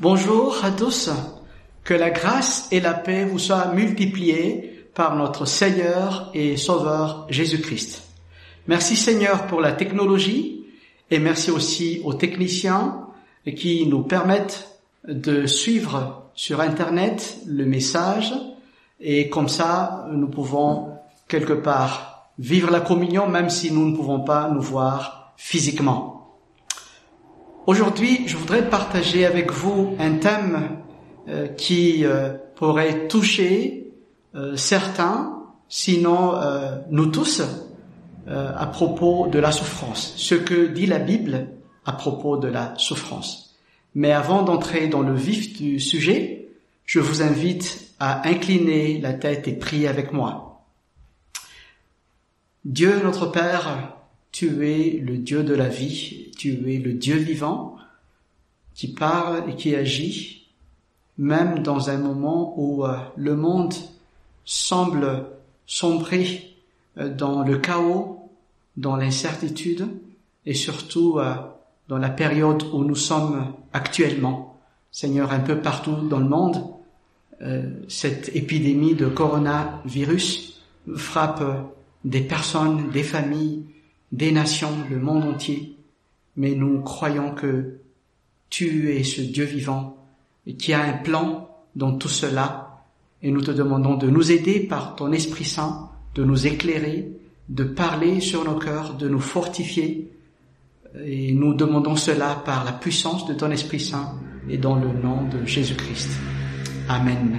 Bonjour à tous. Que la grâce et la paix vous soient multipliées par notre Seigneur et Sauveur Jésus-Christ. Merci Seigneur pour la technologie et merci aussi aux techniciens qui nous permettent de suivre sur Internet le message et comme ça nous pouvons quelque part vivre la communion même si nous ne pouvons pas nous voir physiquement. Aujourd'hui, je voudrais partager avec vous un thème euh, qui euh, pourrait toucher euh, certains, sinon nous tous, à propos de la souffrance, ce que dit la Bible à propos de la souffrance. Mais avant d'entrer dans le vif du sujet, je vous invite à incliner la tête et prier avec moi. Dieu notre Père, tu es le Dieu de la vie, tu es le Dieu vivant qui parle et qui agit, même dans un moment où euh, le monde semble sombrer euh, dans le chaos, dans l'incertitude et surtout euh, dans la période où nous sommes actuellement. Seigneur, un peu partout dans le monde, cette épidémie de coronavirus frappe des personnes, des familles, des nations, le monde entier, mais nous croyons que tu es ce Dieu vivant et qui a un plan dans tout cela, et nous te demandons de nous aider par ton Esprit Saint, de nous éclairer, de parler sur nos cœurs, de nous fortifier, et nous demandons cela par la puissance de ton Esprit Saint et dans le nom de Jésus-Christ. Amen.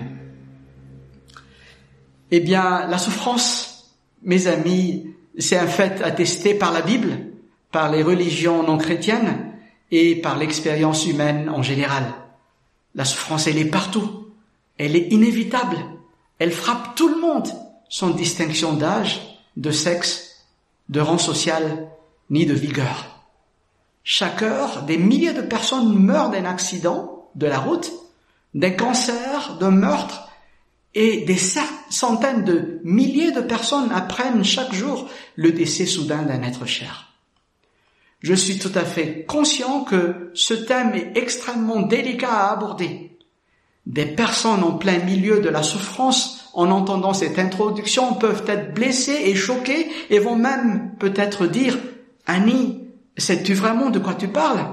Eh bien, la souffrance, mes amis, c'est un fait attesté par la Bible, par les religions non chrétiennes et par l'expérience humaine en général. La souffrance, elle est partout. Elle est inévitable. Elle frappe tout le monde, sans distinction d'âge, de sexe, de rang social, ni de vigueur. Chaque heure, des milliers de personnes meurent d'un accident de la route, d'un cancer, d'un meurtre, et des centaines de milliers de personnes apprennent chaque jour le décès soudain d'un être cher. Je suis tout à fait conscient que ce thème est extrêmement délicat à aborder. Des personnes en plein milieu de la souffrance, en entendant cette introduction, peuvent être blessées et choquées et vont même peut-être dire, Annie, sais-tu vraiment de quoi tu parles?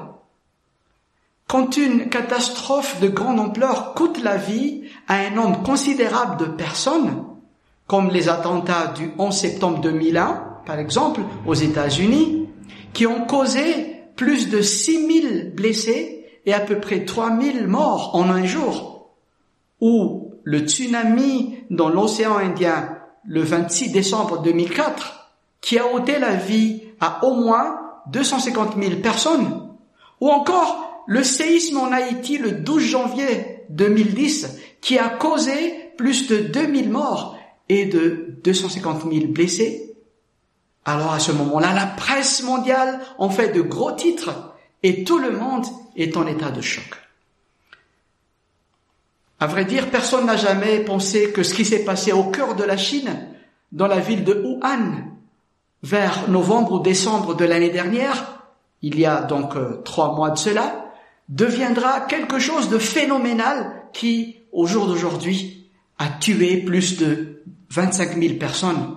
Quand une catastrophe de grande ampleur coûte la vie à un nombre considérable de personnes, comme les attentats du 11 septembre 2001, par exemple, aux États-Unis, qui ont causé plus de 6000 blessés et à peu près 3000 morts en un jour, ou le tsunami dans l'océan Indien le 26 décembre 2004, qui a ôté la vie à au moins 250 000 personnes, ou encore le séisme en Haïti le 12 janvier 2010 qui a causé plus de 2000 morts et de 250 000 blessés. Alors à ce moment-là, la presse mondiale en fait de gros titres et tout le monde est en état de choc. À vrai dire, personne n'a jamais pensé que ce qui s'est passé au cœur de la Chine, dans la ville de Wuhan, vers novembre ou décembre de l'année dernière, il y a donc euh, trois mois de cela, deviendra quelque chose de phénoménal qui, au jour d'aujourd'hui, a tué plus de 25 000 personnes.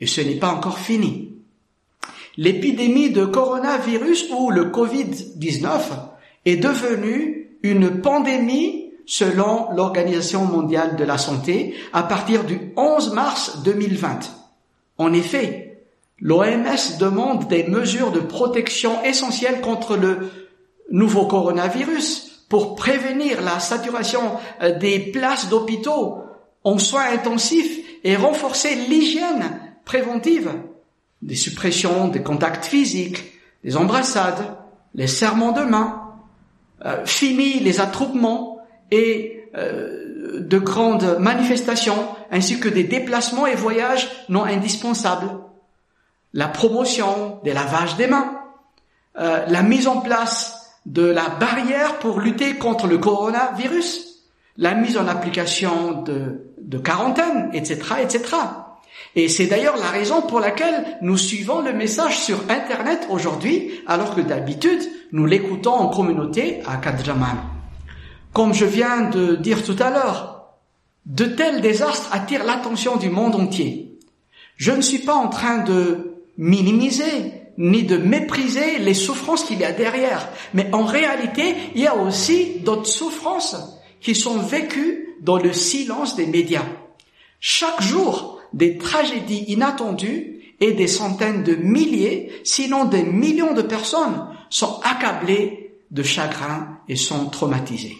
Et ce n'est pas encore fini. L'épidémie de coronavirus ou le Covid-19 est devenue une pandémie selon l'Organisation mondiale de la santé à partir du 11 mars 2020. En effet, l'OMS demande des mesures de protection essentielles contre le nouveau coronavirus pour prévenir la saturation euh, des places d'hôpitaux en soins intensifs et renforcer l'hygiène préventive, des suppressions des contacts physiques, des embrassades, les serments de main, euh, fini les attroupements et euh, de grandes manifestations, ainsi que des déplacements et voyages non indispensables, la promotion des lavages des mains, la mise en place de la barrière pour lutter contre le coronavirus, la mise en application de, de quarantaine, etc., etc. Et c'est d'ailleurs la raison pour laquelle nous suivons le message sur Internet aujourd'hui, alors que d'habitude, nous l'écoutons en communauté à Kadjaman. Comme je viens de dire tout à l'heure, de tels désastres attirent l'attention du monde entier. Je ne suis pas en train de minimiser ni de mépriser les souffrances qu'il y a derrière, mais en réalité, il y a aussi d'autres souffrances qui sont vécues dans le silence des médias. Chaque jour, des tragédies inattendues et des centaines de milliers, sinon des millions de personnes sont accablées de chagrin et sont traumatisées.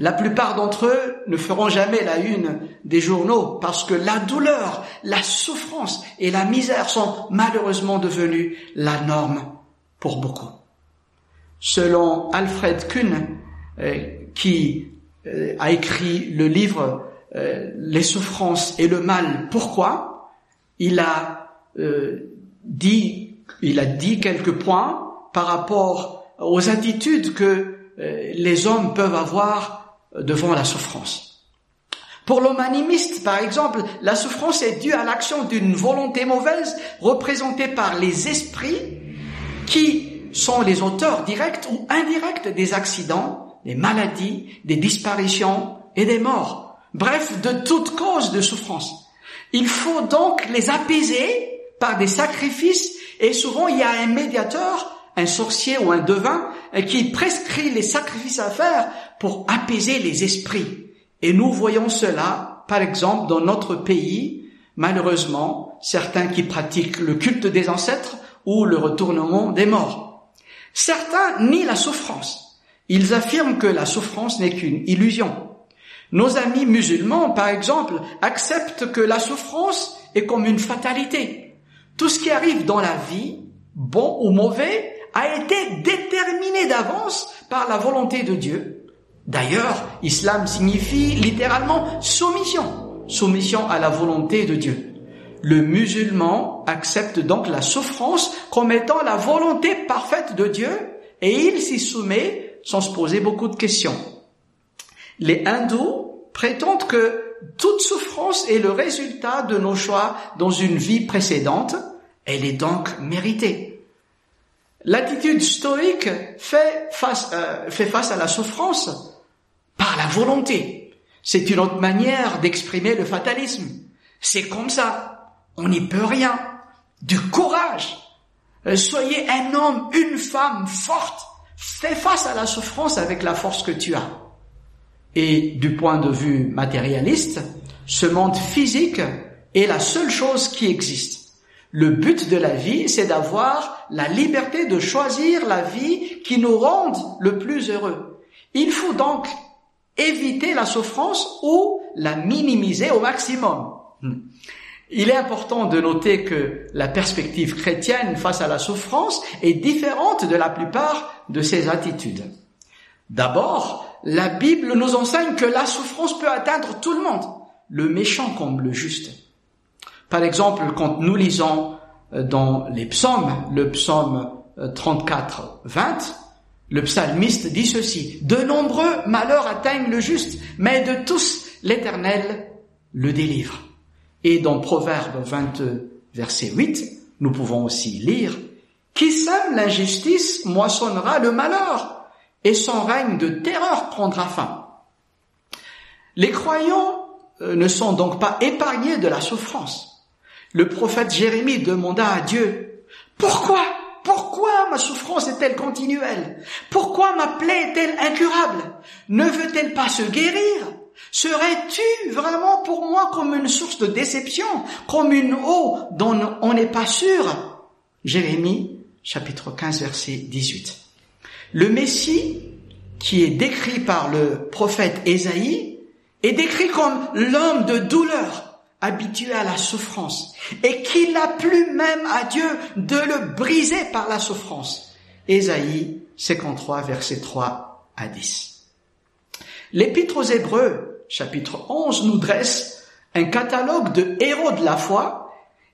La plupart d'entre eux ne feront jamais la une des journaux parce que la douleur, la souffrance et la misère sont malheureusement devenues la norme pour beaucoup. Selon Alfred Kuhn, euh, qui euh, a écrit le livre euh, Les souffrances et le mal, pourquoi Il a dit, il a dit quelques points par rapport aux attitudes que les hommes peuvent avoir devant la souffrance. Pour l'homme animiste, par exemple, la souffrance est due à l'action d'une volonté mauvaise représentée par les esprits qui sont les auteurs directs ou indirects des accidents, des maladies, des disparitions et des morts. Bref, de toute cause de souffrance. Il faut donc les apaiser par des sacrifices et souvent il y a un médiateur un sorcier ou un devin qui prescrit les sacrifices à faire pour apaiser les esprits. Et nous voyons cela, par exemple, dans notre pays, malheureusement, certains qui pratiquent le culte des ancêtres ou le retournement des morts. Certains nient la souffrance. Ils affirment que la souffrance n'est qu'une illusion. Nos amis musulmans, par exemple, acceptent que la souffrance est comme une fatalité. Tout ce qui arrive dans la vie, bon ou mauvais, a été déterminé d'avance par la volonté de Dieu. D'ailleurs, islam signifie littéralement soumission, soumission à la volonté de Dieu. Le musulman accepte donc la souffrance comme étant la volonté parfaite de Dieu et il s'y soumet sans se poser beaucoup de questions. Les hindous prétendent que toute souffrance est le résultat de nos choix dans une vie précédente, elle est donc méritée. L'attitude stoïque fait face, euh, fait face à la souffrance par la volonté. C'est une autre manière d'exprimer le fatalisme. C'est comme ça. On n'y peut rien. Du courage. Euh, soyez un homme, une femme forte. Fais face à la souffrance avec la force que tu as. Et du point de vue matérialiste, ce monde physique est la seule chose qui existe. Le but de la vie, c'est d'avoir la liberté de choisir la vie qui nous rende le plus heureux. Il faut donc éviter la souffrance ou la minimiser au maximum. Il est important de noter que la perspective chrétienne face à la souffrance est différente de la plupart de ces attitudes. D'abord, la Bible nous enseigne que la souffrance peut atteindre tout le monde, le méchant comme le juste. Par exemple, quand nous lisons euh, dans les psaumes, le psaume 34, euh, 20, le psalmiste dit ceci, De nombreux malheurs atteignent le juste, mais de tous l'Éternel le délivre. Et dans Proverbe 22, verset 8, nous pouvons aussi lire, Qui sème l'injustice moissonnera le malheur, et son règne de terreur prendra fin. Les croyants euh, ne sont donc pas épargnés de la souffrance. Le prophète Jérémie demanda à Dieu, pourquoi, pourquoi ma souffrance est-elle continuelle? Pourquoi ma plaie est-elle incurable? Ne veut-elle pas se guérir? Serais-tu vraiment pour moi comme une source de déception, comme une eau dont on n'est pas sûr? Jérémie chapitre 15 verset 18. Le Messie, qui est décrit par le prophète Ésaïe, est décrit comme l'homme de douleur, habitué à la souffrance et qu'il a plu même à Dieu de le briser par la souffrance. Ésaïe 53, verset 3 à 10. L'Épître aux Hébreux, chapitre 11, nous dresse un catalogue de héros de la foi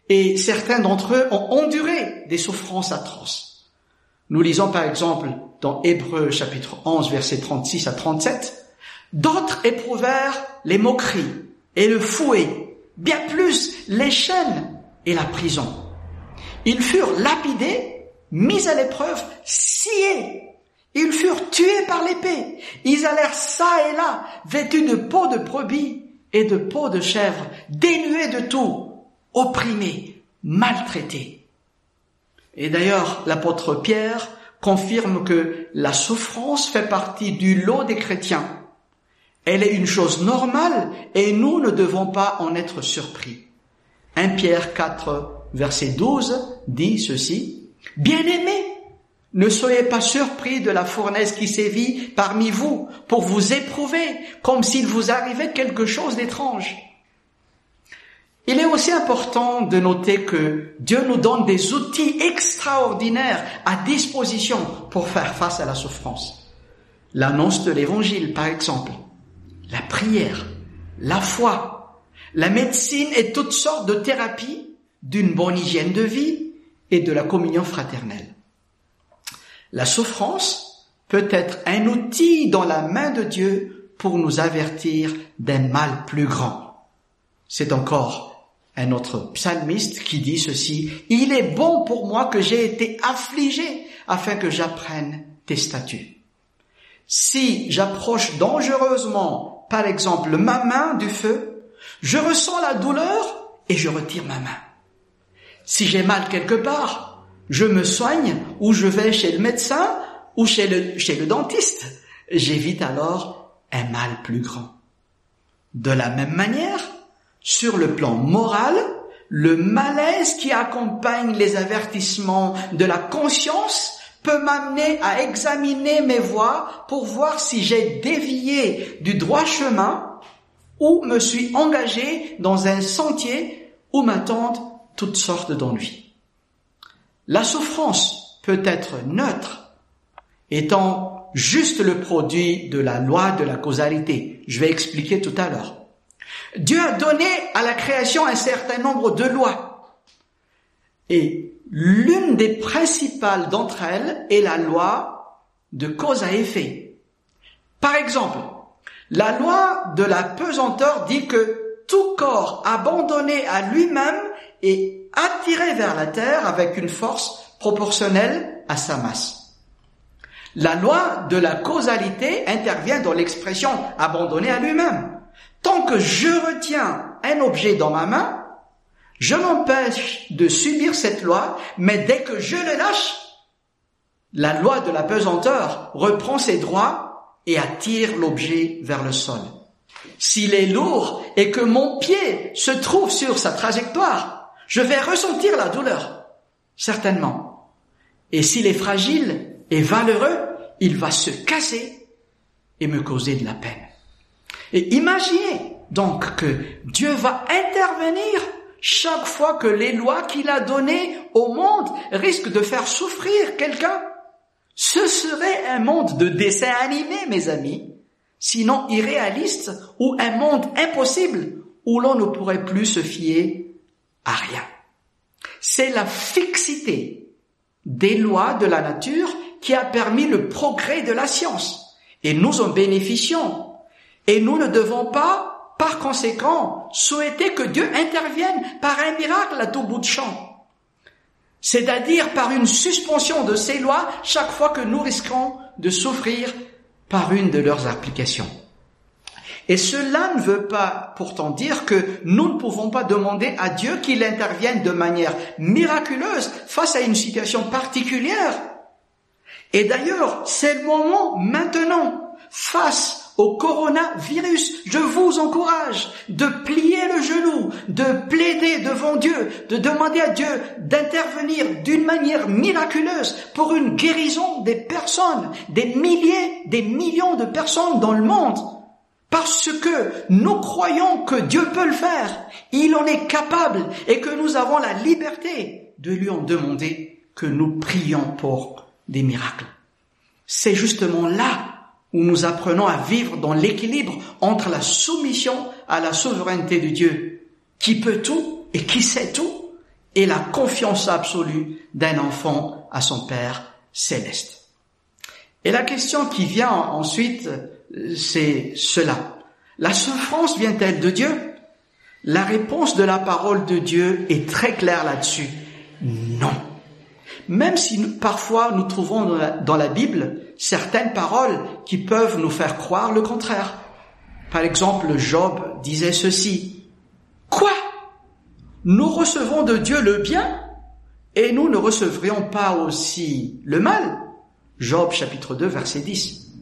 et certains d'entre eux ont enduré des souffrances atroces. Nous lisons par exemple dans Hébreux chapitre 11 verset 36 à 37, D'autres éprouvèrent les moqueries et le fouet bien plus les chaînes et la prison. Ils furent lapidés, mis à l'épreuve, sciés. Ils furent tués par l'épée. Ils allèrent ça et là, vêtus de peau de brebis et de peau de chèvre, dénués de tout, opprimés, maltraités. Et d'ailleurs, l'apôtre Pierre confirme que la souffrance fait partie du lot des chrétiens. Elle est une chose normale et nous ne devons pas en être surpris. 1 Pierre 4, verset 12 dit ceci. Bien-aimés, ne soyez pas surpris de la fournaise qui sévit parmi vous pour vous éprouver comme s'il vous arrivait quelque chose d'étrange. Il est aussi important de noter que Dieu nous donne des outils extraordinaires à disposition pour faire face à la souffrance. L'annonce de l'évangile, par exemple, la prière, la foi, la médecine et toutes sortes de thérapies d'une bonne hygiène de vie et de la communion fraternelle. La souffrance peut être un outil dans la main de Dieu pour nous avertir d'un mal plus grand. C'est encore un autre psalmiste qui dit ceci, Il est bon pour moi que j'ai été affligé afin que j'apprenne tes statuts. Si j'approche dangereusement, par exemple, ma main du feu, je ressens la douleur et je retire ma main. Si j'ai mal quelque part, je me soigne ou je vais chez le médecin ou chez le, dentiste. J'évite alors un mal plus grand. De la même manière, sur le plan moral, le malaise qui accompagne les avertissements de la conscience peut m'amener à examiner mes voies pour voir si j'ai dévié du droit chemin ou me suis engagé dans un sentier où m'attendent toutes sortes d'ennuis. La souffrance peut être neutre, étant juste le produit de la loi de la causalité. Je vais expliquer tout à l'heure. Dieu a donné à la création un certain nombre de lois. Et l'une des principales d'entre elles est la loi de cause à effet. Par exemple, la loi de la pesanteur dit que tout corps abandonné à lui-même est attiré vers la terre avec une force proportionnelle à sa masse. La loi de la causalité intervient dans l'expression abandonné à lui-même. Tant que je retiens un objet dans ma main, je m'empêche de subir cette loi, mais dès que je le lâche, la loi de la pesanteur reprend ses droits et attire l'objet vers le sol. S'il est lourd et que mon pied se trouve sur sa trajectoire, je vais ressentir la douleur, certainement. Et s'il est fragile et valeureux, il va se casser et me causer de la peine. Et imaginez donc que Dieu va intervenir chaque fois que les lois qu'il a données au monde risquent de faire souffrir quelqu'un. Ce serait un monde de dessin animé, mes amis, sinon irréaliste, ou un monde impossible où l'on ne pourrait plus se fier à rien. C'est la fixité des lois de la nature qui a permis le progrès de la science. Et nous en bénéficions. Et nous ne devons pas, par conséquent, souhaiter que Dieu intervienne par un miracle à tout bout de champ. C'est-à-dire par une suspension de ces lois chaque fois que nous risquons de souffrir par une de leurs applications. Et cela ne veut pas pourtant dire que nous ne pouvons pas demander à Dieu qu'il intervienne de manière miraculeuse face à une situation particulière. Et d'ailleurs, c'est le moment maintenant, face au coronavirus, je vous encourage de plier le genou, de plaider devant Dieu, de demander à Dieu d'intervenir d'une manière miraculeuse pour une guérison des personnes, des milliers, des millions de personnes dans le monde. Parce que nous croyons que Dieu peut le faire, il en est capable et que nous avons la liberté de lui en demander que nous prions pour des miracles. C'est justement là où nous apprenons à vivre dans l'équilibre entre la soumission à la souveraineté de Dieu, qui peut tout et qui sait tout, et la confiance absolue d'un enfant à son Père céleste. Et la question qui vient ensuite, c'est cela. La souffrance vient-elle de Dieu? La réponse de la parole de Dieu est très claire là-dessus. Non. Même si parfois nous trouvons dans la, dans la Bible certaines paroles qui peuvent nous faire croire le contraire. Par exemple, Job disait ceci. Quoi? Nous recevons de Dieu le bien et nous ne recevrions pas aussi le mal? Job chapitre 2 verset 10.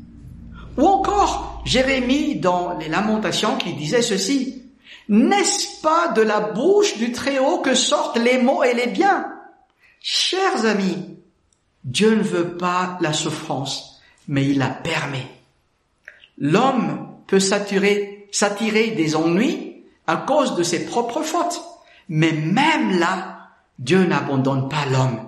Ou encore Jérémie dans les lamentations qui disait ceci. N'est-ce pas de la bouche du Très-Haut que sortent les mots et les biens? Chers amis, Dieu ne veut pas la souffrance, mais il la permet. L'homme peut s'attirer, des ennuis à cause de ses propres fautes, mais même là, Dieu n'abandonne pas l'homme.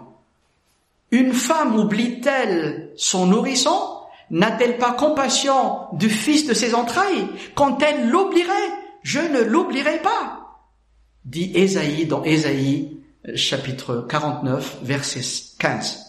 Une femme oublie-t-elle son nourrisson? N'a-t-elle pas compassion du fils de ses entrailles? Quand elle l'oublierait, je ne l'oublierai pas. Dit Ésaïe dans Ésaïe chapitre 49 verset 15.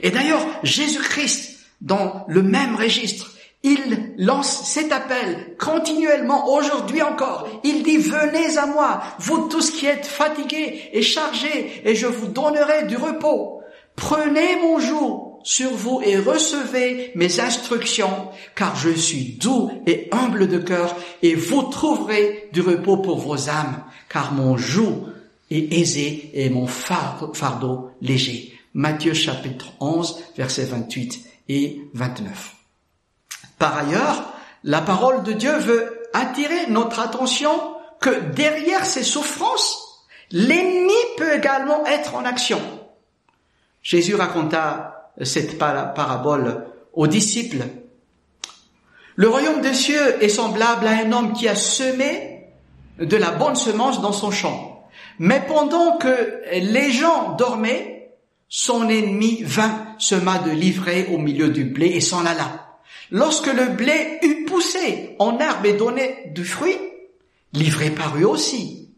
Et d'ailleurs, Jésus-Christ, dans le même registre, il lance cet appel continuellement, aujourd'hui encore. Il dit, venez à moi, vous tous qui êtes fatigués et chargés, et je vous donnerai du repos. Prenez mon joug sur vous et recevez mes instructions, car je suis doux et humble de cœur, et vous trouverez du repos pour vos âmes, car mon joug est aisé et mon fardeau léger. Matthieu chapitre 11, versets 28 et 29. Par ailleurs, la parole de Dieu veut attirer notre attention que derrière ces souffrances, l'ennemi peut également être en action. Jésus raconta cette parabole aux disciples. Le royaume des cieux est semblable à un homme qui a semé de la bonne semence dans son champ. Mais pendant que les gens dormaient, son ennemi vint, sema de livrer au milieu du blé et s'en alla. Lorsque le blé eut poussé en herbe et donné du fruit, livré parut aussi.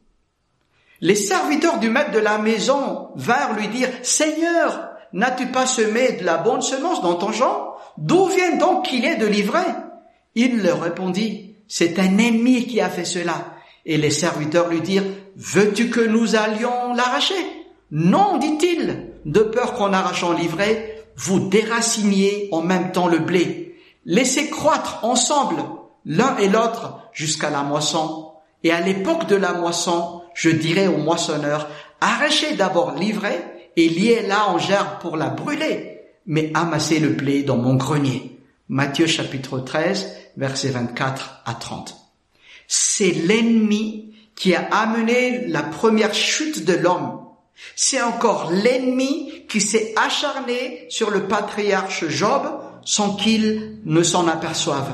Les serviteurs du maître de la maison vinrent lui dire, Seigneur, n'as-tu pas semé de la bonne semence dans ton champ? D'où vient donc qu'il est de livrer? Il leur répondit, c'est un ennemi qui a fait cela. Et les serviteurs lui dirent, veux-tu que nous allions l'arracher? Non, dit-il, de peur qu'en arrachant l'ivraie, vous déraciniez en même temps le blé. Laissez croître ensemble l'un et l'autre jusqu'à la moisson. Et à l'époque de la moisson, je dirais au moissonneur, arrachez d'abord l'ivraie et liez-la en gerbe pour la brûler, mais amassez le blé dans mon grenier. Matthieu chapitre 13, versets 24 à 30. C'est l'ennemi qui a amené la première chute de l'homme. C'est encore l'ennemi qui s'est acharné sur le patriarche Job sans qu'il ne s'en aperçoive.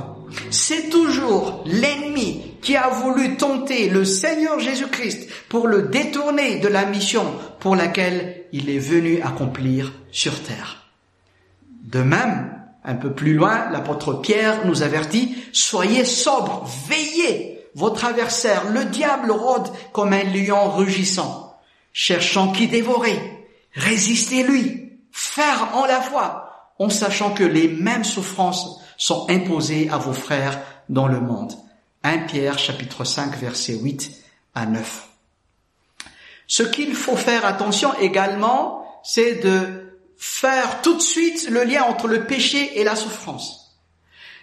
C'est toujours l'ennemi qui a voulu tenter le Seigneur Jésus-Christ pour le détourner de la mission pour laquelle il est venu accomplir sur terre. De même, un peu plus loin, l'apôtre Pierre nous avertit, soyez sobres, veillez, votre adversaire, le diable rôde comme un lion rugissant, cherchant qui dévorer, résistez-lui, faire en la foi, en sachant que les mêmes souffrances sont imposées à vos frères dans le monde. 1 Pierre chapitre 5 verset 8 à 9. Ce qu'il faut faire attention également, c'est de faire tout de suite le lien entre le péché et la souffrance.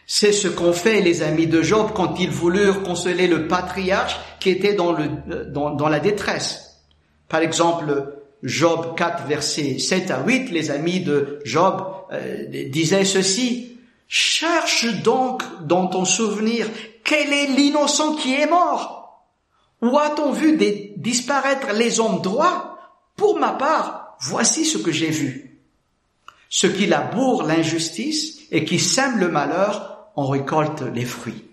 C'est ce qu'ont fait les amis de Job quand ils voulurent consoler le patriarche qui était dans, le, dans, la détresse. Par exemple, Job 4, verset 7 à 8, les amis de Job euh, disaient ceci, Cherche donc dans ton souvenir quel est l'innocent qui est mort Où a-t-on vu disparaître les hommes droits? Pour ma part, voici ce que j'ai vu. Ceux qui labourent l'injustice et qui sèment le malheur en récoltent les fruits.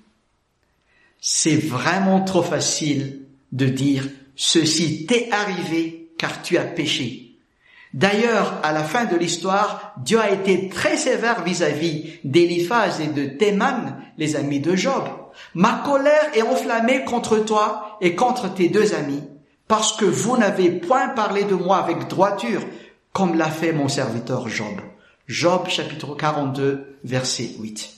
C'est vraiment trop facile de dire ceci t'est arrivé car tu as péché. D'ailleurs, à la fin de l'histoire, Dieu a été très sévère vis-à-vis d'Eliphaz et de Théman, les amis de Job. Ma colère est enflammée contre toi et contre tes deux amis, parce que vous n'avez point parlé de moi avec droiture, comme l'a fait mon serviteur Job. Job chapitre 42, verset 8.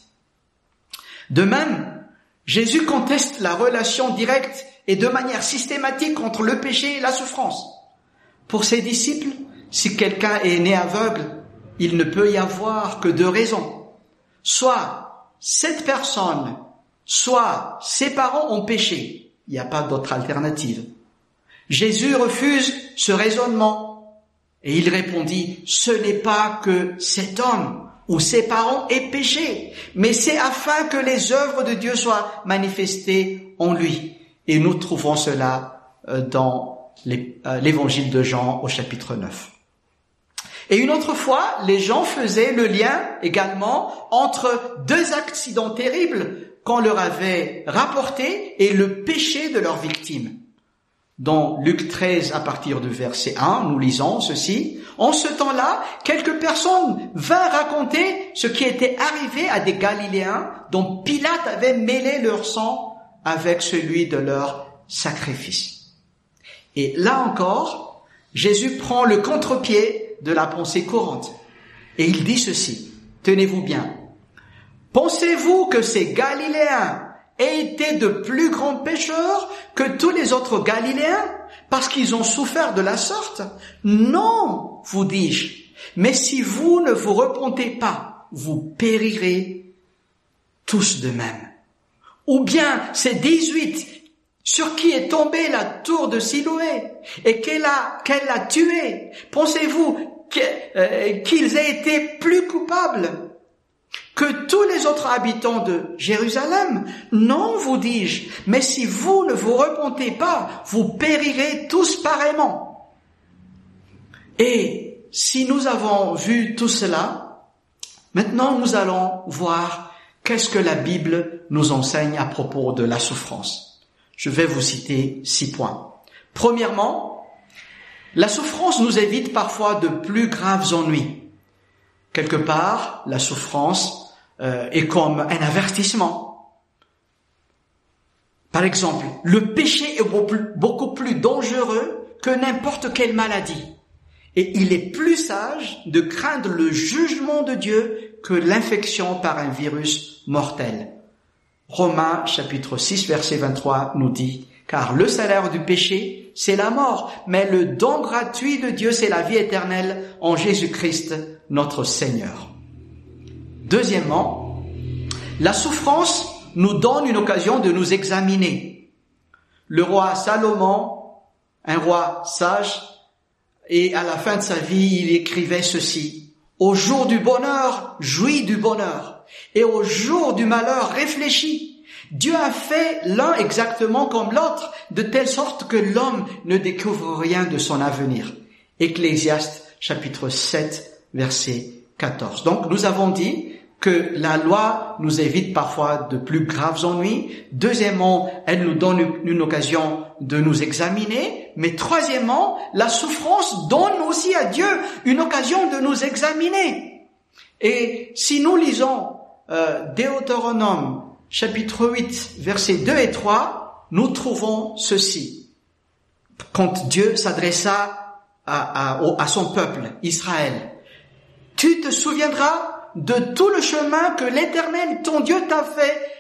De même, Jésus conteste la relation directe et de manière systématique entre le péché et la souffrance. Pour ses disciples, si quelqu'un est né aveugle, il ne peut y avoir que deux raisons. Soit cette personne, soit ses parents ont péché. Il n'y a pas d'autre alternative. Jésus refuse ce raisonnement et il répondit, ce n'est pas que cet homme ou ses parents aient péché, mais c'est afin que les œuvres de Dieu soient manifestées en lui. Et nous trouvons cela euh, dans euh, l'évangile de Jean au chapitre 9. Et une autre fois, les gens faisaient le lien également entre deux accidents terribles qu'on leur avait rapportés et le péché de leur victime. Dans Luc 13, à partir du verset 1, nous lisons ceci. En ce temps-là, quelques personnes vinrent raconter ce qui était arrivé à des Galiléens dont Pilate avait mêlé leur sang avec celui de leur sacrifice. Et là encore, Jésus prend le contre-pied de la pensée courante. Et il dit ceci. Tenez-vous bien. Pensez-vous que ces Galiléens été de plus grands pécheurs que tous les autres Galiléens parce qu'ils ont souffert de la sorte Non, vous dis-je. Mais si vous ne vous repentez pas, vous périrez tous de même. Ou bien ces dix-huit sur qui est tombée la tour de Siloé et qu'elle a, qu'elle a tué. Pensez-vous euh, qu'ils aient été plus coupables? Que tous les autres habitants de Jérusalem. Non, vous dis-je, mais si vous ne vous repentez pas, vous périrez tous pareillement. Et si nous avons vu tout cela, maintenant nous allons voir qu'est-ce que la Bible nous enseigne à propos de la souffrance. Je vais vous citer six points. Premièrement, la souffrance nous évite parfois de plus graves ennuis. Quelque part, la souffrance euh, est comme un avertissement. Par exemple, le péché est beaucoup plus dangereux que n'importe quelle maladie. Et il est plus sage de craindre le jugement de Dieu que l'infection par un virus mortel. Romains chapitre 6 verset 23 nous dit, car le salaire du péché, c'est la mort, mais le don gratuit de Dieu, c'est la vie éternelle en Jésus-Christ, notre Seigneur. Deuxièmement, la souffrance nous donne une occasion de nous examiner. Le roi Salomon, un roi sage, et à la fin de sa vie, il écrivait ceci. Au jour du bonheur, jouis du bonheur. Et au jour du malheur, réfléchis. Dieu a fait l'un exactement comme l'autre, de telle sorte que l'homme ne découvre rien de son avenir. Ecclésiaste chapitre 7 verset 14. Donc nous avons dit que la loi nous évite parfois de plus graves ennuis. Deuxièmement, elle nous donne une occasion de nous examiner. Mais troisièmement, la souffrance donne aussi à Dieu une occasion de nous examiner. Et si nous lisons euh, Deutéronome chapitre 8 versets 2 et 3, nous trouvons ceci. Quand Dieu s'adressa à, à son peuple, Israël, tu te souviendras de tout le chemin que l'Éternel, ton Dieu, t'a fait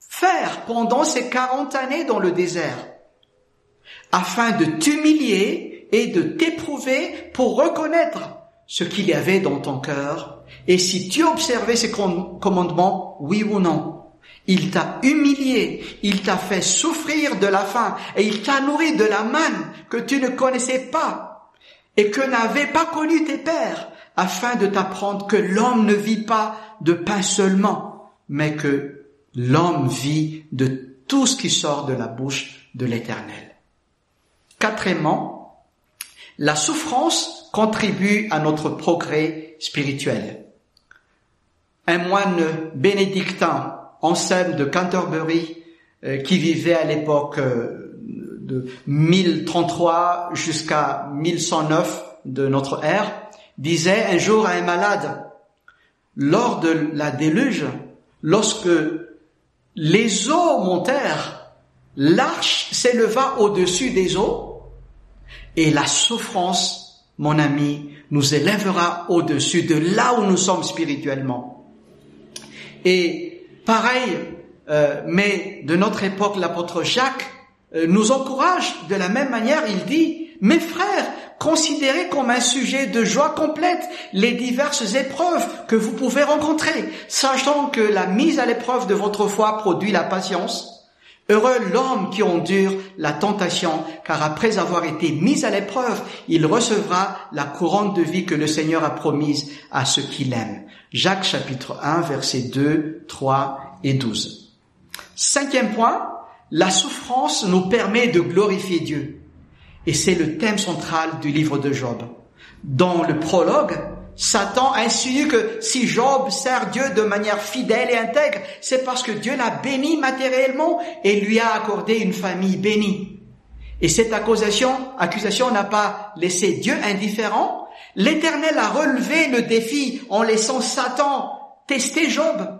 faire pendant ces quarante années dans le désert, afin de t'humilier et de t'éprouver pour reconnaître ce qu'il y avait dans ton cœur, et si tu observais ses commandements, oui ou non. Il t'a humilié, il t'a fait souffrir de la faim, et il t'a nourri de la manne que tu ne connaissais pas, et que n'avaient pas connu tes pères, afin de t'apprendre que l'homme ne vit pas de pain seulement, mais que l'homme vit de tout ce qui sort de la bouche de l'Éternel. Quatrièmement, la souffrance contribue à notre progrès spirituel. Un moine bénédictin, Anselme de Canterbury, euh, qui vivait à l'époque euh, de 1033 jusqu'à 1109 de notre ère, disait un jour à un malade, lors de la déluge, lorsque les eaux montèrent, l'arche s'éleva au-dessus des eaux, et la souffrance, mon ami, nous élèvera au-dessus de là où nous sommes spirituellement. Et pareil, euh, mais de notre époque, l'apôtre Jacques euh, nous encourage de la même manière, il dit, Mes frères, considérez comme un sujet de joie complète les diverses épreuves que vous pouvez rencontrer, sachant que la mise à l'épreuve de votre foi produit la patience. Heureux l'homme qui endure la tentation, car après avoir été mis à l'épreuve, il recevra la couronne de vie que le Seigneur a promise à ceux qui l'aiment. Jacques chapitre 1, versets 2, 3 et 12. Cinquième point, la souffrance nous permet de glorifier Dieu. Et c'est le thème central du livre de Job. Dans le prologue, Satan insinue que si Job sert Dieu de manière fidèle et intègre, c'est parce que Dieu l'a béni matériellement et lui a accordé une famille bénie. Et cette accusation, accusation n'a pas laissé Dieu indifférent. L'Éternel a relevé le défi en laissant Satan tester Job.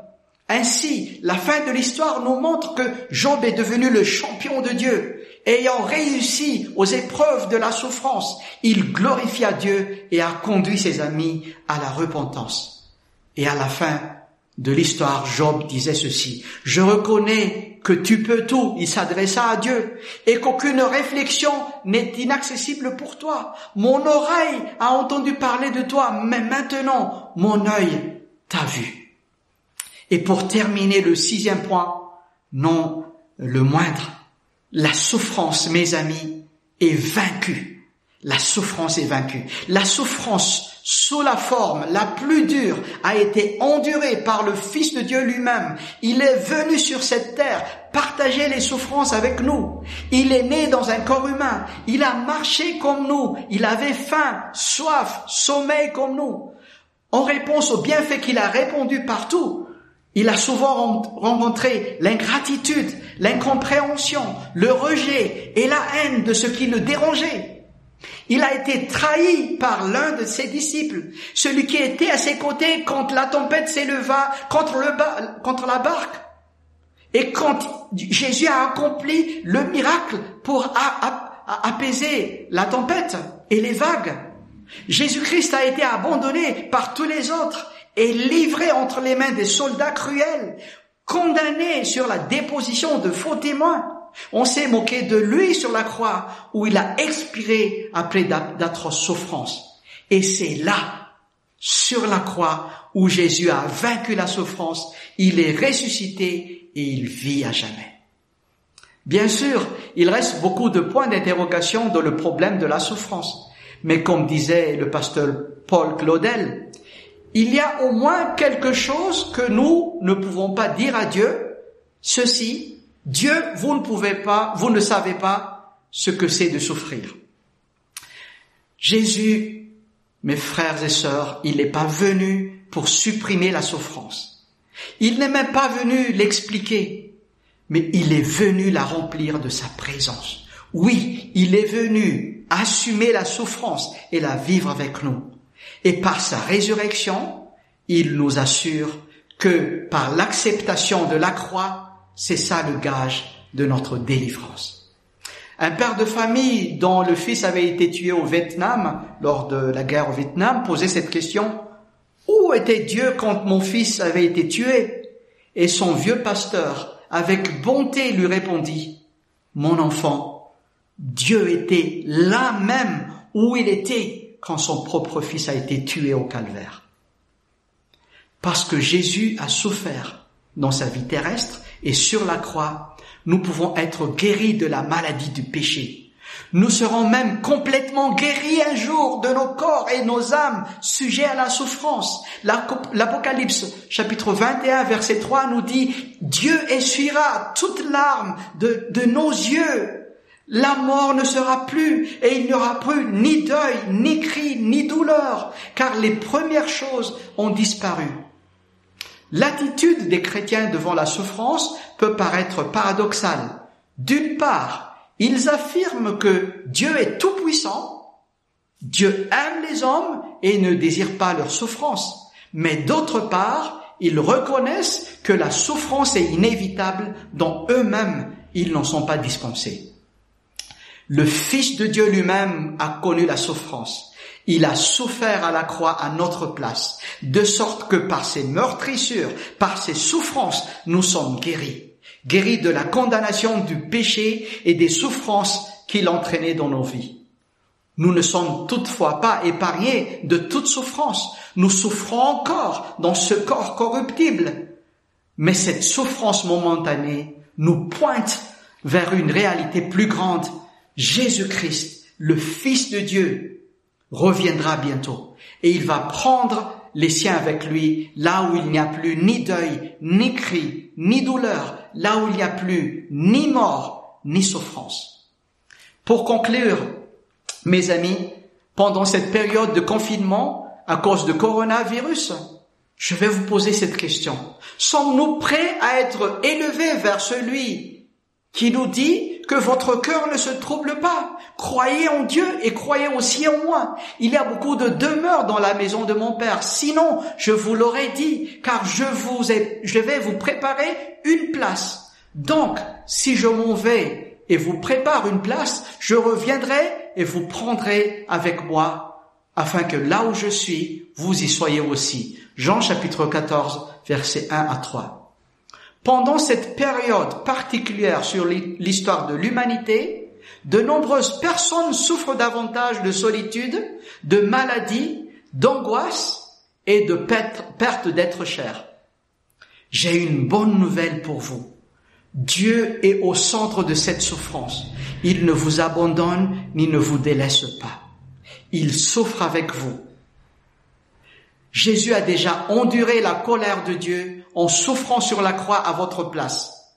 Ainsi, la fin de l'histoire nous montre que Job est devenu le champion de Dieu. Ayant réussi aux épreuves de la souffrance, il glorifia Dieu et a conduit ses amis à la repentance. Et à la fin de l'histoire, Job disait ceci, Je reconnais que tu peux tout, il s'adressa à Dieu, et qu'aucune réflexion n'est inaccessible pour toi. Mon oreille a entendu parler de toi, mais maintenant mon œil t'a vu. Et pour terminer le sixième point, non le moindre, la souffrance, mes amis, est vaincue. La souffrance est vaincue. La souffrance sous la forme la plus dure a été endurée par le Fils de Dieu lui-même. Il est venu sur cette terre partager les souffrances avec nous. Il est né dans un corps humain. Il a marché comme nous. Il avait faim, soif, sommeil comme nous. En réponse aux bienfaits qu'il a répondu partout, il a souvent rencontré l'ingratitude, l'incompréhension, le rejet et la haine de ce qui le dérangeait. Il a été trahi par l'un de ses disciples, celui qui était à ses côtés quand la tempête s'éleva contre, la barque. Et quand Jésus a accompli le miracle pour apaiser la tempête et les vagues, Jésus-Christ a été abandonné par tous les autres est livré entre les mains des soldats cruels, condamné sur la déposition de faux témoins. On s'est moqué de lui sur la croix où il a expiré après d'atroces souffrances. Et c'est là, sur la croix, où Jésus a vaincu la souffrance, il est ressuscité et il vit à jamais. Bien sûr, il reste beaucoup de points d'interrogation dans le problème de la souffrance. Mais comme disait le pasteur Paul Claudel, il y a au moins quelque chose que nous ne pouvons pas dire à Dieu. Ceci, Dieu, vous ne pouvez pas, vous ne savez pas ce que c'est de souffrir. Jésus, mes frères et sœurs, il n'est pas venu pour supprimer la souffrance. Il n'est même pas venu l'expliquer, mais il est venu la remplir de sa présence. Oui, il est venu assumer la souffrance et la vivre avec nous. Et par sa résurrection, il nous assure que par l'acceptation de la croix, c'est ça le gage de notre délivrance. Un père de famille dont le fils avait été tué au Vietnam lors de la guerre au Vietnam posait cette question. Où était Dieu quand mon fils avait été tué? Et son vieux pasteur, avec bonté, lui répondit, Mon enfant, Dieu était là même où il était quand son propre fils a été tué au calvaire. Parce que Jésus a souffert dans sa vie terrestre et sur la croix, nous pouvons être guéris de la maladie du péché. Nous serons même complètement guéris un jour de nos corps et nos âmes sujets à la souffrance. L'Apocalypse chapitre 21 verset 3 nous dit Dieu essuiera toute larme de, de nos yeux la mort ne sera plus et il n'y aura plus ni deuil, ni cri, ni douleur, car les premières choses ont disparu. L'attitude des chrétiens devant la souffrance peut paraître paradoxale. D'une part, ils affirment que Dieu est tout-puissant, Dieu aime les hommes et ne désire pas leur souffrance. Mais d'autre part, ils reconnaissent que la souffrance est inévitable dont eux-mêmes ils n'en sont pas dispensés. Le Fils de Dieu lui-même a connu la souffrance. Il a souffert à la croix à notre place, de sorte que par ses meurtrissures, par ses souffrances, nous sommes guéris. Guéris de la condamnation du péché et des souffrances qu'il entraînait dans nos vies. Nous ne sommes toutefois pas épargnés de toute souffrance. Nous souffrons encore dans ce corps corruptible. Mais cette souffrance momentanée nous pointe vers une réalité plus grande. Jésus-Christ, le Fils de Dieu, reviendra bientôt et il va prendre les siens avec lui là où il n'y a plus ni deuil, ni cri, ni douleur, là où il n'y a plus ni mort, ni souffrance. Pour conclure, mes amis, pendant cette période de confinement, à cause de coronavirus, je vais vous poser cette question. Sommes-nous prêts à être élevés vers celui qui nous dit que votre cœur ne se trouble pas. Croyez en Dieu et croyez aussi en moi. Il y a beaucoup de demeures dans la maison de mon Père. Sinon, je vous l'aurais dit, car je vous ai, je vais vous préparer une place. Donc, si je m'en vais et vous prépare une place, je reviendrai et vous prendrez avec moi, afin que là où je suis, vous y soyez aussi. Jean chapitre 14, versets 1 à 3. Pendant cette période particulière sur l'histoire de l'humanité, de nombreuses personnes souffrent davantage de solitude, de maladie, d'angoisse et de perte d'être cher. J'ai une bonne nouvelle pour vous. Dieu est au centre de cette souffrance. Il ne vous abandonne ni ne vous délaisse pas. Il souffre avec vous. Jésus a déjà enduré la colère de Dieu en souffrant sur la croix à votre place.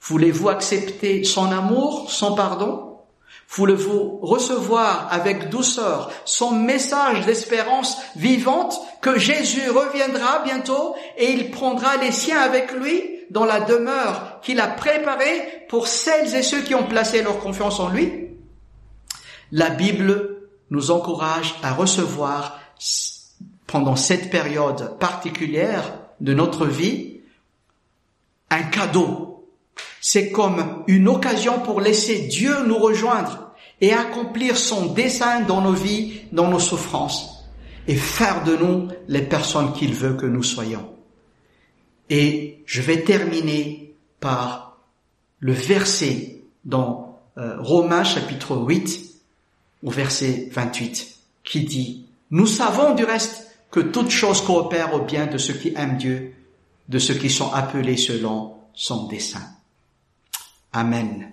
Voulez-vous accepter son amour, son pardon? Voulez-vous recevoir avec douceur son message d'espérance vivante que Jésus reviendra bientôt et il prendra les siens avec lui dans la demeure qu'il a préparée pour celles et ceux qui ont placé leur confiance en lui? La Bible nous encourage à recevoir pendant cette période particulière de notre vie un cadeau. C'est comme une occasion pour laisser Dieu nous rejoindre et accomplir son dessein dans nos vies, dans nos souffrances et faire de nous les personnes qu'il veut que nous soyons. Et je vais terminer par le verset dans euh, Romains chapitre 8 au verset 28 qui dit, nous savons du reste que toutes choses coopèrent au bien de ceux qui aiment Dieu, de ceux qui sont appelés selon son dessein. Amen.